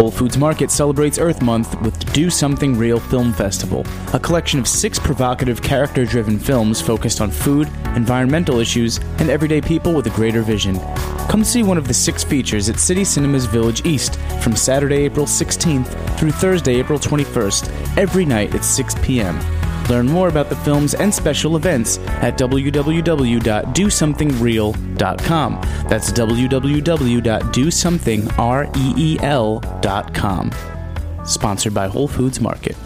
Whole Foods Market celebrates Earth Month with Do Something Reel Film Festival, a collection of six provocative, character driven films focused on food, environmental issues, and everyday people with a greater vision. Come see one of the six features at City Cinemas Village East from Saturday, April 16th through Thursday, April 21st, every night at 6 p.m. Learn more about the films and special events at www.dosomethingreel.com. That's www.dosomethingreel.com. Sponsored by Whole Foods Market.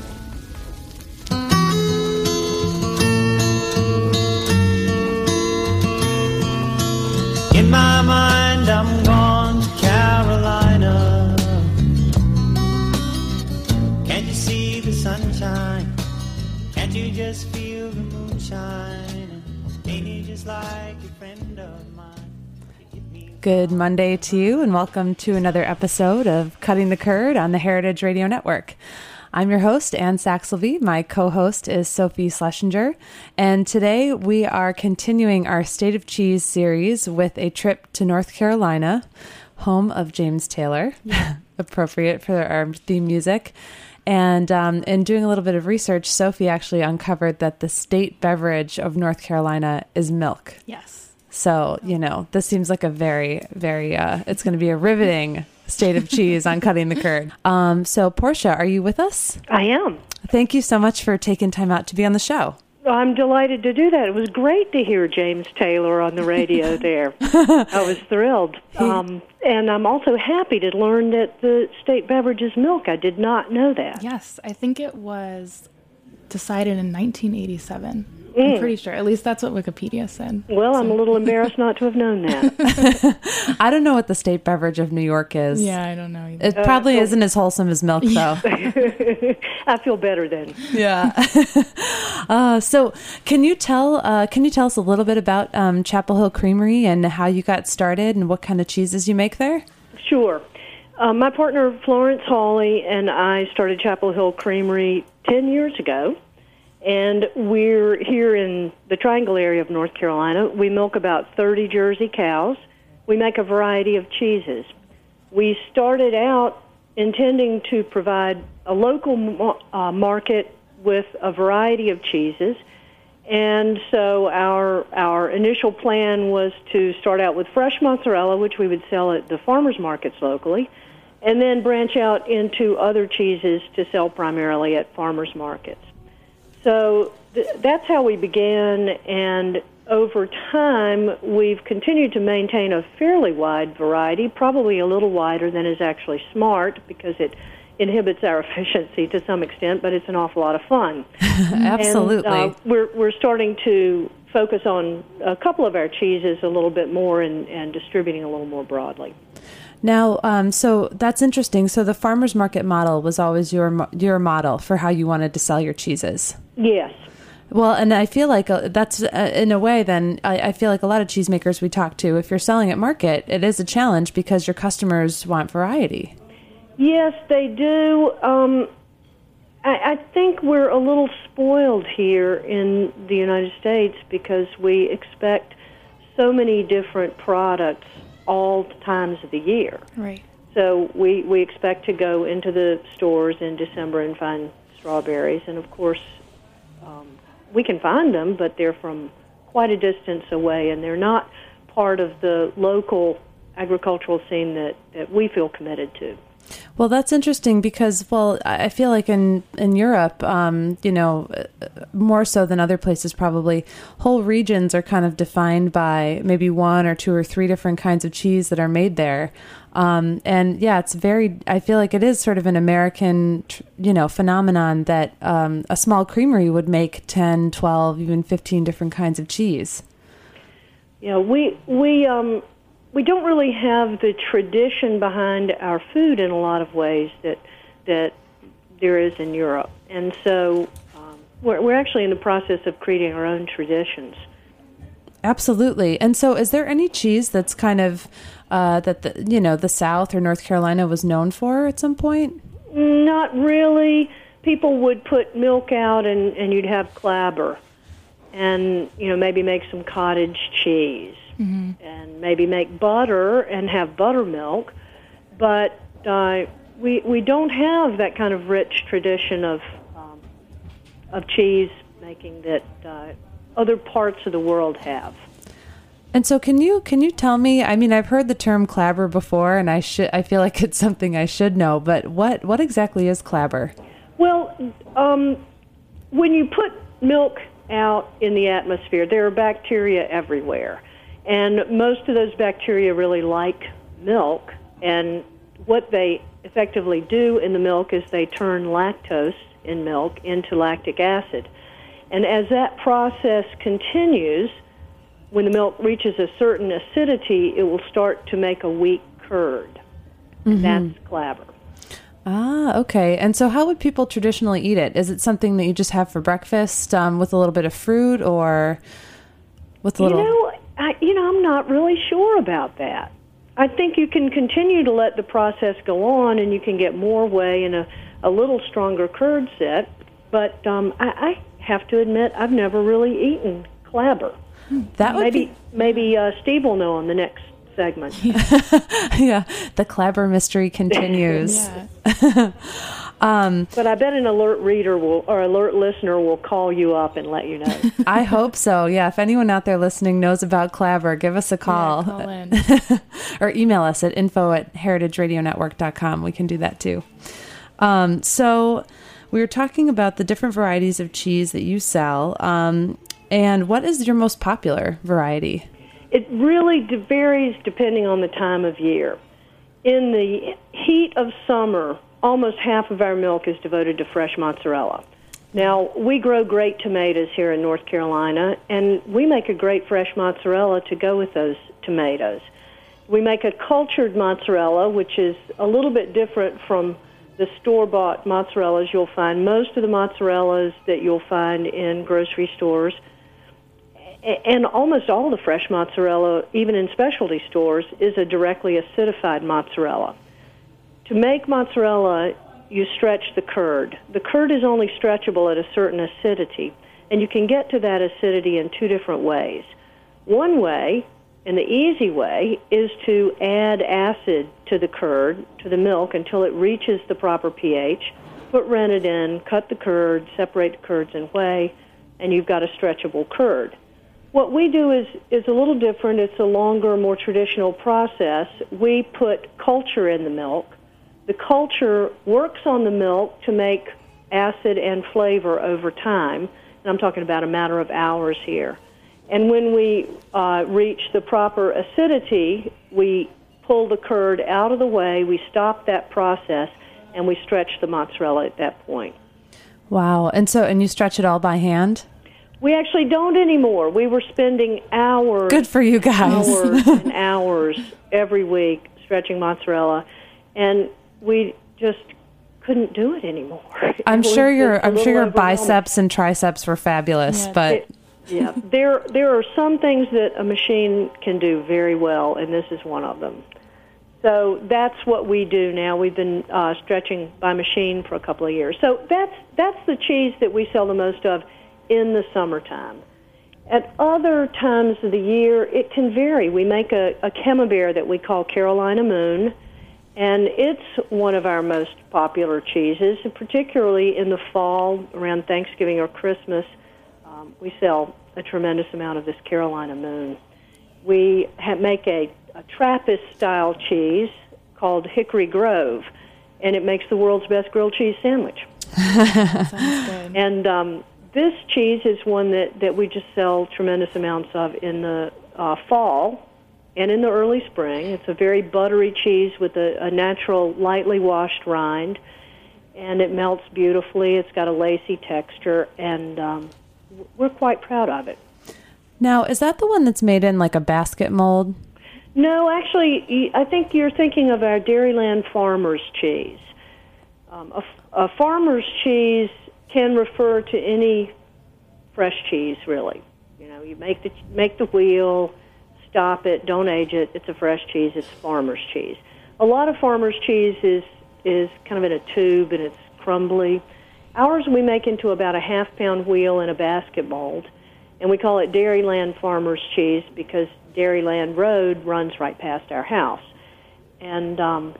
Good Monday to you, and welcome to another episode of Cutting the Curd on the Heritage Radio Network. I'm your host, Anne Saxelby. My co host is Sophie Slesinger. And today we are continuing our State of Cheese series with a trip to North Carolina, home of James Taylor, appropriate for our theme music. And um, in doing a little bit of research, Sophie actually uncovered that the state beverage of North Carolina is milk. Yes. So, you know, this seems like a very, very, uh, it's going to be a riveting state of cheese on cutting the curd. Um, so, Portia, are you with us? I am. Thank you so much for taking time out to be on the show. I'm delighted to do that. It was great to hear James Taylor on the radio there. I was thrilled. Um, and I'm also happy to learn that the state beverage is milk. I did not know that. Yes, I think it was decided in 1987. Mm. I'm pretty sure. At least that's what Wikipedia said. Well, I'm a little embarrassed not to have known that. I don't know what the state beverage of New York is. Yeah, I don't know either. It probably isn't as wholesome as milk, though. I feel better then. yeah. uh, so, can you tell uh, can you tell us a little bit about um, Chapel Hill Creamery and how you got started and what kind of cheeses you make there? Sure. Uh, my partner Florence Hawley and I started Chapel Hill Creamery 10 years ago. And we're here in the Triangle area of North Carolina. We milk about 30 Jersey cows. We make a variety of cheeses. We started out intending to provide a local uh, market with a variety of cheeses. And so our our initial plan was to start out with fresh mozzarella, which we would sell at the farmers markets locally, and then branch out into other cheeses to sell primarily at farmers markets. So th- that's how we began, and over time, we've continued to maintain a fairly wide variety, probably a little wider than is actually smart because it inhibits our efficiency to some extent, but it's an awful lot of fun. Absolutely. And, uh, we're, we're starting to focus on a couple of our cheeses a little bit more and, and distributing a little more broadly. Now, um, so that's interesting. So the farmers market model was always your your model for how you wanted to sell your cheeses. Yes. Well, and I feel like uh, that's uh, in a way. Then I, I feel like a lot of cheesemakers we talk to, if you're selling at market, it is a challenge because your customers want variety. Yes, they do. Um, I, I think we're a little spoiled here in the United States because we expect so many different products all times of the year. Right. So we, we expect to go into the stores in December and find strawberries, and of course, um, we can find them, but they're from quite a distance away, and they're not part of the local agricultural scene that, that we feel committed to. Well, that's interesting because, well, I feel like in in Europe, um, you know, more so than other places, probably whole regions are kind of defined by maybe one or two or three different kinds of cheese that are made there. Um, and yeah, it's very. I feel like it is sort of an American, you know, phenomenon that um, a small creamery would make 10, 12, even fifteen different kinds of cheese. Yeah, we we um, we don't really have the tradition behind our food in a lot of ways that that there is in Europe, and so um, we're we're actually in the process of creating our own traditions. Absolutely. And so, is there any cheese that's kind of uh, that the you know the South or North Carolina was known for at some point? Not really. People would put milk out, and and you'd have clabber, and you know maybe make some cottage cheese, mm-hmm. and maybe make butter and have buttermilk, but uh, we we don't have that kind of rich tradition of um, of cheese making that uh, other parts of the world have. And so, can you can you tell me? I mean, I've heard the term clabber before, and I should I feel like it's something I should know. But what what exactly is clabber? Well, um, when you put milk out in the atmosphere, there are bacteria everywhere, and most of those bacteria really like milk. And what they effectively do in the milk is they turn lactose in milk into lactic acid. And as that process continues, when the milk reaches a certain acidity, it will start to make a weak curd. Mm-hmm. That's clabber. Ah, okay. And so, how would people traditionally eat it? Is it something that you just have for breakfast um, with a little bit of fruit, or with a little? You know, I, you know, I'm not really sure about that. I think you can continue to let the process go on, and you can get more whey and a, a little stronger curd set. But um, I, I have to admit, I've never really eaten clabber. That maybe be... maybe uh, Steve will know on the next segment. yeah, the clabber mystery continues. um, but I bet an alert reader will or alert listener will call you up and let you know. I hope so. Yeah, if anyone out there listening knows about clabber, give us a call, yeah, call or email us at info at heritageradionetwork.com. We can do that too. Um, so we were talking about the different varieties of cheese that you sell. Um, and what is your most popular variety? It really varies depending on the time of year. In the heat of summer, almost half of our milk is devoted to fresh mozzarella. Now, we grow great tomatoes here in North Carolina, and we make a great fresh mozzarella to go with those tomatoes. We make a cultured mozzarella, which is a little bit different from the store bought mozzarellas you'll find. Most of the mozzarellas that you'll find in grocery stores and almost all the fresh mozzarella, even in specialty stores, is a directly acidified mozzarella. To make mozzarella, you stretch the curd. The curd is only stretchable at a certain acidity, and you can get to that acidity in two different ways. One way, and the easy way, is to add acid to the curd, to the milk, until it reaches the proper pH. Put rennet in, cut the curd, separate the curds and whey, and you've got a stretchable curd. What we do is, is a little different. It's a longer, more traditional process. We put culture in the milk. The culture works on the milk to make acid and flavor over time. And I'm talking about a matter of hours here. And when we uh, reach the proper acidity, we pull the curd out of the way, we stop that process, and we stretch the mozzarella at that point. Wow. And so, and you stretch it all by hand? We actually don't anymore. We were spending hours. Good for you guys. hours and hours every week stretching mozzarella, and we just couldn't do it anymore. I'm it sure your I'm sure your biceps and triceps were fabulous, yeah, but it, yeah, there there are some things that a machine can do very well, and this is one of them. So that's what we do now. We've been uh, stretching by machine for a couple of years. So that's that's the cheese that we sell the most of in the summertime. At other times of the year, it can vary. We make a, a camembert that we call Carolina Moon, and it's one of our most popular cheeses, particularly in the fall around Thanksgiving or Christmas. Um, we sell a tremendous amount of this Carolina Moon. We ha make a, a Trappist style cheese called Hickory Grove, and it makes the world's best grilled cheese sandwich. Good. And um, this cheese is one that, that we just sell tremendous amounts of in the uh, fall and in the early spring. It's a very buttery cheese with a, a natural, lightly washed rind, and it melts beautifully. It's got a lacy texture, and um, we're quite proud of it. Now, is that the one that's made in like a basket mold? No, actually, I think you're thinking of our Dairyland Farmers cheese. Um, a, a farmer's cheese can refer to any fresh cheese, really. You know, you make the make the wheel, stop it, don't age it. It's a fresh cheese. It's farmer's cheese. A lot of farmer's cheese is is kind of in a tube and it's crumbly. Ours we make into about a half pound wheel in a basket mold, and we call it Dairyland Farmers Cheese because Dairyland Road runs right past our house, and um,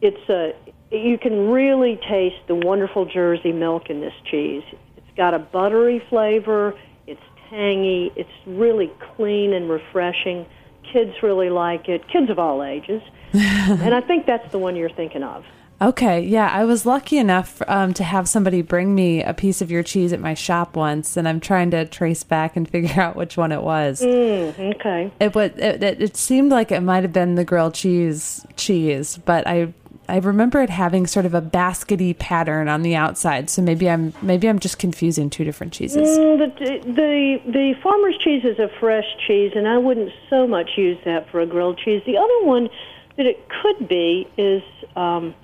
it's a you can really taste the wonderful Jersey milk in this cheese. It's got a buttery flavor. It's tangy. It's really clean and refreshing. Kids really like it. Kids of all ages, and I think that's the one you're thinking of. Okay, yeah, I was lucky enough um, to have somebody bring me a piece of your cheese at my shop once, and I'm trying to trace back and figure out which one it was. Mm, okay. It was it, it, it seemed like it might have been the grilled cheese cheese, but I I remember it having sort of a baskety pattern on the outside. So maybe I'm maybe I'm just confusing two different cheeses. Mm, the, the the farmer's cheese is a fresh cheese, and I wouldn't so much use that for a grilled cheese. The other one that it could be is um,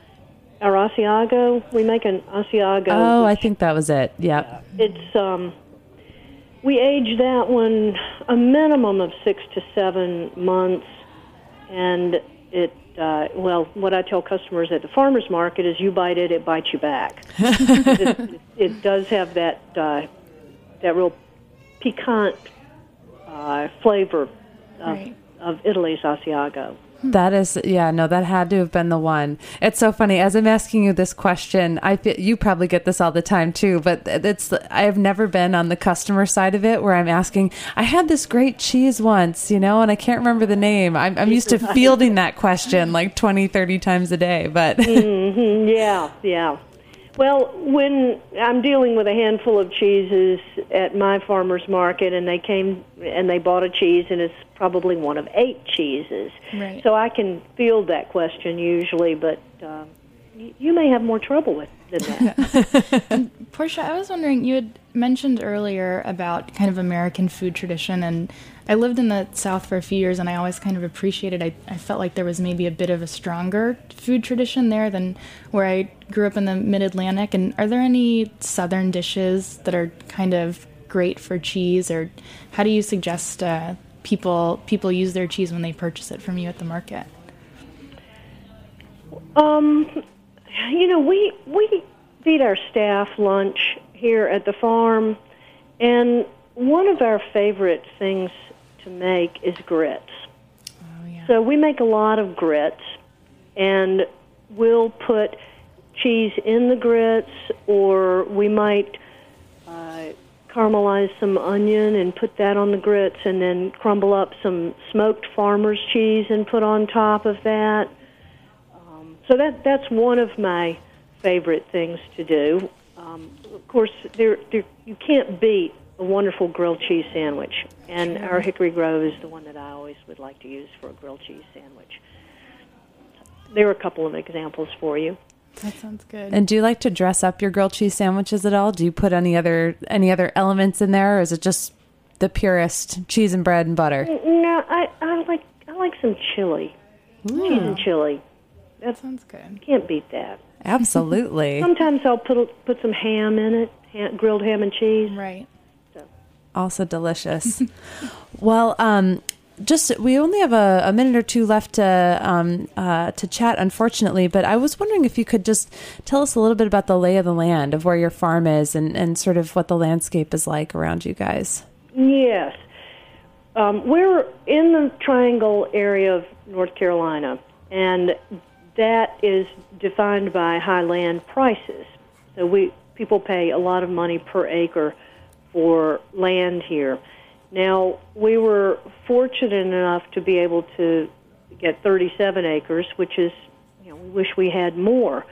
our Asiago. We make an Asiago. Oh, I think that was it. Yep. it's um, we age that one a minimum of six to seven months, and it. Uh, well, what I tell customers at the farmers market is, you bite it, it bites you back. it, it, it does have that uh, that real piquant uh, flavor of, Right. of Italy's Asiago. That is, yeah, no, that had to have been the one. It's so funny. As I'm asking you this question, I feel, you probably get this all the time too, but it's I've never been on the customer side of it where I'm asking. I had this great cheese once, you know, and I can't remember the name. I'm, I'm used to fielding that question like 20, 30 times a day, but Mm, yeah, yeah. Well, when I'm dealing with a handful of cheeses at my farmer's market, and they came and they bought a cheese, and it's probably one of eight cheeses. Right. So I can field that question usually, but um, you may have more trouble with than that. Portia, I was wondering, you had mentioned earlier about kind of American food tradition, and I lived in the South for a few years, and I always kind of appreciated. I, I felt like there was maybe a bit of a stronger food tradition there than where I grew up in the Mid Atlantic. And are there any Southern dishes that are kind of great for cheese, or how do you suggest uh, people people use their cheese when they purchase it from you at the market? Um, you know, we we feed our staff lunch here at the farm, and one of our favorite things to make is grits. Oh yeah. So we make a lot of grits, and we'll put cheese in the grits, or we might uh, caramelize some onion and put that on the grits, and then crumble up some smoked farmer's cheese and put on top of that. Um, so that that's one of my favorite things to do. Um, of course, there, there you can't beat a wonderful grilled cheese sandwich, and our Hickory Grove is the one that I always would like to use for a grilled cheese sandwich. There are a couple of examples for you. That sounds good. And do you like to dress up your grilled cheese sandwiches at all? Do you put any other any other elements in there, or is it just the purest cheese and bread and butter? No, I, I like I like some chili, cheese and chili. that sounds good. Can't beat that. Absolutely. Sometimes I'll put put some ham in it, ham, grilled ham and cheese. Right. Also delicious. well, um, just we only have a, a minute or two left to um, uh, to chat, unfortunately. But I was wondering if you could just tell us a little bit about the lay of the land of where your farm is and, and sort of what the landscape is like around you guys. Yes. Um, we're in the Triangle area of North Carolina, and that is defined by high land prices. So we people pay a lot of money per acre for land here. Now, we were fortunate enough to be able to get 37 acres, which is, you know, we wish we had more.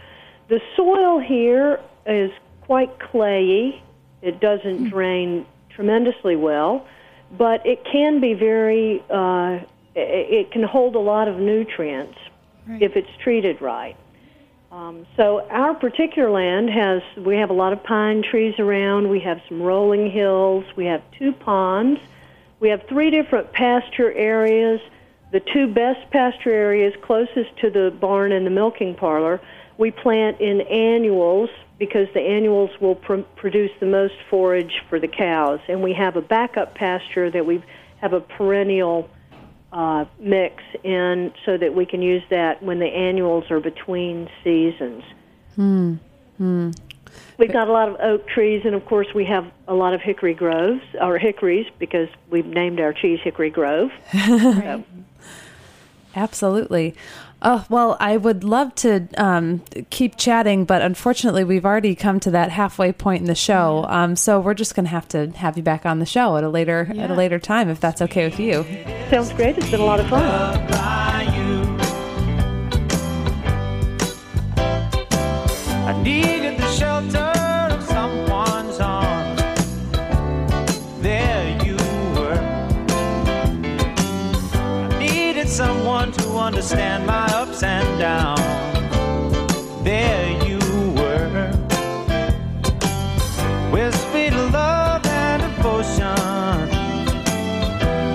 The soil here is quite clayey. It doesn't drain tremendously well, but it can be very, uh, it it can hold a lot of nutrients if it's treated right. Um, so our particular land has we have a lot of pine trees around. We have some rolling hills. We have two ponds. We have three different pasture areas. The two best pasture areas closest to the barn and the milking parlor, we plant in annuals because the annuals will pr- produce the most forage for the cows. And we have a backup pasture that we have a perennial uh, mix in so that we can use that when the annuals are between seasons. We've got a lot of oak trees, and of course, we have a lot of hickory groves, or hickories, because we've named our cheese Hickory Grove. So, Absolutely. Oh, well, I would love to um, keep chatting, but unfortunately, we've already come to that halfway point in the show. Um, so we're just going to have to have you back on the show at a later at a later time, if that's okay with you. sounds great. It's been a lot of fun. Someone to understand my ups and downs. There you were. With sweet love and devotion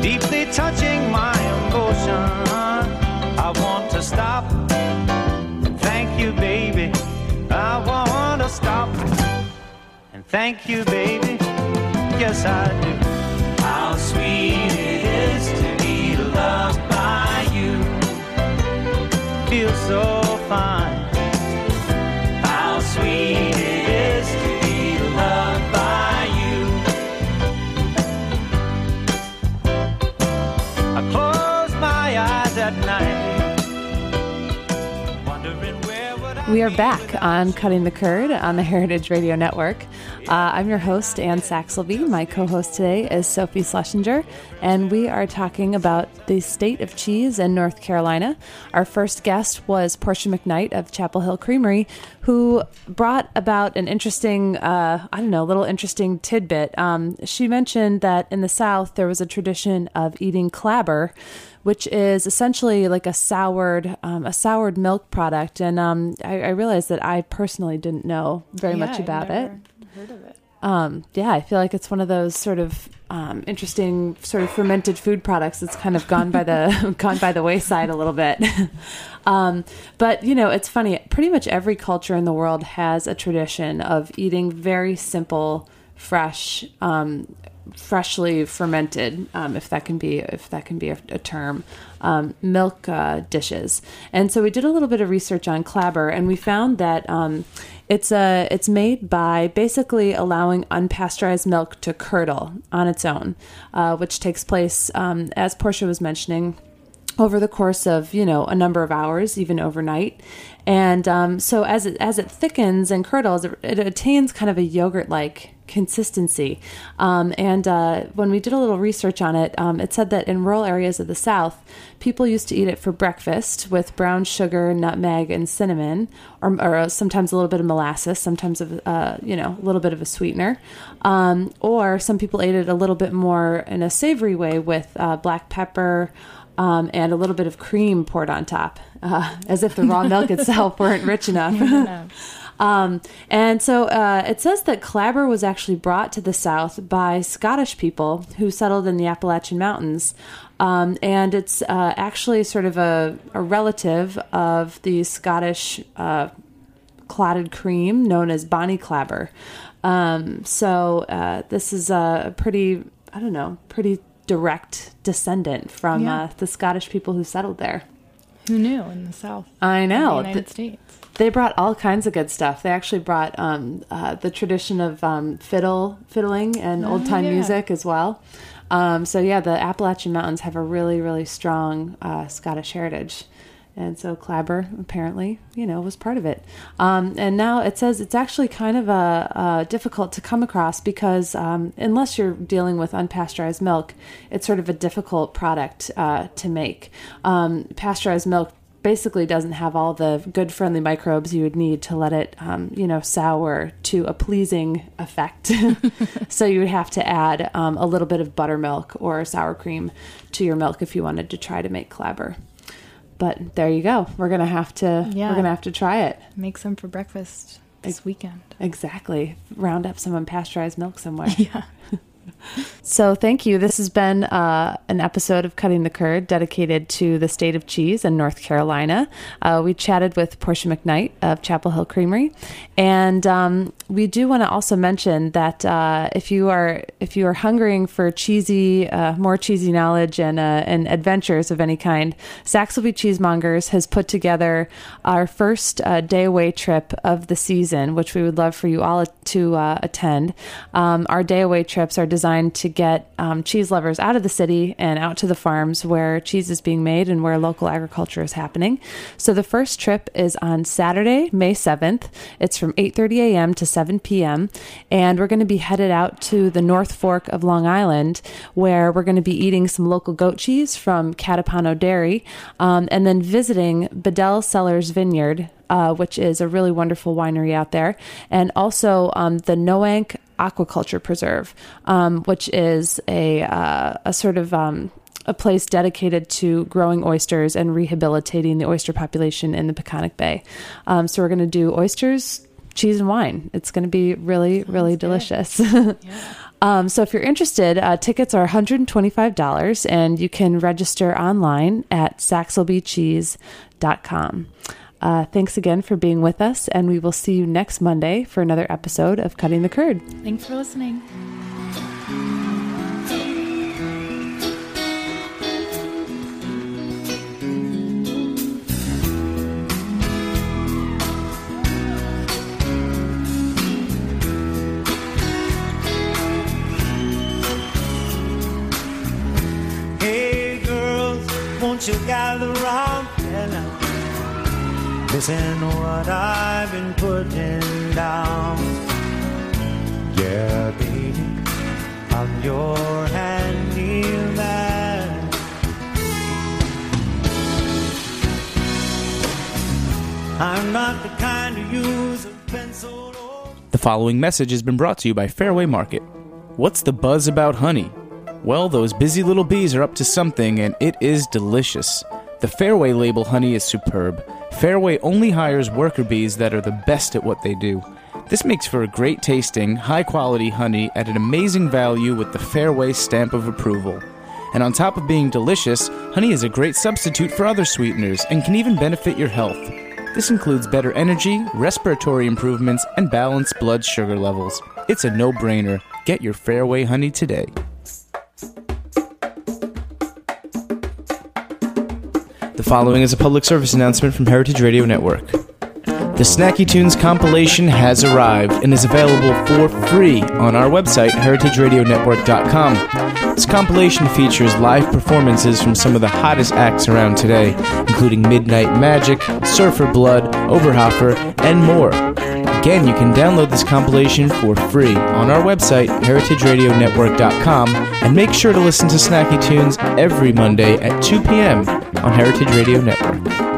deeply touching my emotion. I want to stop. Thank you, baby. I want to stop. And thank you, baby. Yes, I do. How sweet so fine. How sweet it is to be loved by you. I close my eyes at night, We are back on Cutting the Curd on the Heritage Radio Network. Uh, I'm your host, Anne Saxelby. My co host today is Sophie Slesinger, and we are talking about the state of cheese in North Carolina. Our first guest was Portia McKnight of Chapel Hill Creamery, who brought about an interesting, uh, I don't know—a little interesting tidbit. Um, she mentioned that in the South there was a tradition of eating clabber which is essentially like a soured um, a soured milk product. And um, I, I realized that I personally didn't know very Yeah, much about it. Heard of it. Um, yeah, I feel like it's one of those sort of um, interesting sort of fermented food products that's kind of gone by the gone by the wayside a little bit. um, but you know, it's funny. Pretty much every culture in the world has a tradition of eating very simple, fresh, um, freshly fermented, um, if that can be if that can be a, a term, um, milk uh, dishes. And so we did a little bit of research on clabber, and we found that um, it's a it's made by basically allowing unpasteurized milk to curdle on its own, uh, which takes place um, as Portia was mentioning over the course of you know a number of hours, even overnight. And um, so as it as it thickens and curdles, it, it attains kind of a yogurt like consistency. Um, and uh, when we did a little research on it, um, it said that in rural areas of the South, people used to eat it for breakfast with brown sugar, nutmeg, and cinnamon, or, or sometimes a little bit of molasses, sometimes of uh, you know a little bit of a sweetener, um, or some people ate it a little bit more in a savory way with uh, black pepper um, and a little bit of cream poured on top, uh, as if the raw milk itself weren't rich enough. Um, and so uh, it says that clabber was actually brought to the South by Scottish people who settled in the Appalachian Mountains. Um, and it's uh, actually sort of a, a relative of the Scottish uh, clotted cream known as Bonny Clabber. Um, so uh, this is a pretty, I don't know, pretty direct descendant from Yeah. uh, the Scottish people who settled there. Who knew in the South? I know. The United Th- States. they brought all kinds of good stuff. They actually brought um, uh, the tradition of um, fiddle, fiddling, and old time yeah. music as well. Um, so yeah, the Appalachian Mountains have a really, really strong uh, Scottish heritage, And so Clabber apparently, you know, was part of it. Um, and now it says it's actually kind of a, a difficult to come across because um, unless you're dealing with unpasteurized milk, it's sort of a difficult product uh, to make. Um, pasteurized milk basically doesn't have all the good friendly microbes you would need to let it um, you know sour to a pleasing effect so you would have to add um, a little bit of buttermilk or sour cream to your milk if you wanted to try to make clabber but there you go we're gonna have to Yeah. we're gonna have to try it Make some for breakfast this weekend. exactly round up some unpasteurized milk somewhere Yeah. So, thank you. This has been uh, an episode of Cutting the Curd dedicated to the state of cheese in North Carolina. Uh, we chatted with Portia McKnight of Chapel Hill Creamery, and um, we do want to also mention that uh, if you are if you are hungering for cheesy, uh, more cheesy knowledge and uh, and adventures of any kind, Saxelby Cheesemongers has put together our first uh, day away trip of the season, which we would love for you all to attend. Um, our day away trips are designed to get um, cheese lovers out of the city and out to the farms where cheese is being made and where local agriculture is happening. So the first trip is on Saturday, May 7th. It's from 8:30 a.m. to 7 p.m. and we're going to be headed out to the North Fork of Long Island where we're going to be eating some local goat cheese from Catapano Dairy um, and then visiting Bedell Cellars Vineyard uh, which is a really wonderful winery out there, and also um, the Noank Aquaculture Preserve, um, which is a uh, a sort of um, a place dedicated to growing oysters and rehabilitating the oyster population in the Peconic Bay. Um, so we're going to do oysters, cheese, and wine. It's going to be really, really delicious. Um, so if you're interested, uh, tickets are $125 and you can register online at saxelbycheese.com. Uh, thanks again for being with us, and we will see you next Monday for another episode of Cutting the Curd. Thanks for listening. Hey girls, won't you gather round and what I've been putting down. Yeah, baby, I'm your handyman. I'm not the kind to use a pencil The following message has been brought to you by Fairway Market. What's the buzz about honey? Well, those busy little bees are up to something, and it is delicious. The Fairway label honey is superb. Fairway only hires worker bees that are the best at what they do. This makes for a great tasting, high quality honey at an amazing value with the Fairway stamp of approval. And on top of being delicious, honey is a great substitute for other sweeteners and can even benefit your health. This includes better energy, respiratory improvements, and balanced blood sugar levels. It's a no brainer. Get your Fairway honey today. The following is a public service announcement from Heritage Radio Network. The Snacky Tunes compilation has arrived and is available for free on our website, heritageradionetwork.com. This compilation features live performances from some of the hottest acts around today, including Midnight Magic, Surfer Blood, Oberhofer, and more. Again, you can download this compilation for free on our website, heritageradionetwork.com, and make sure to listen to Snacky Tunes every Monday at 2 p.m. on Heritage Radio Network.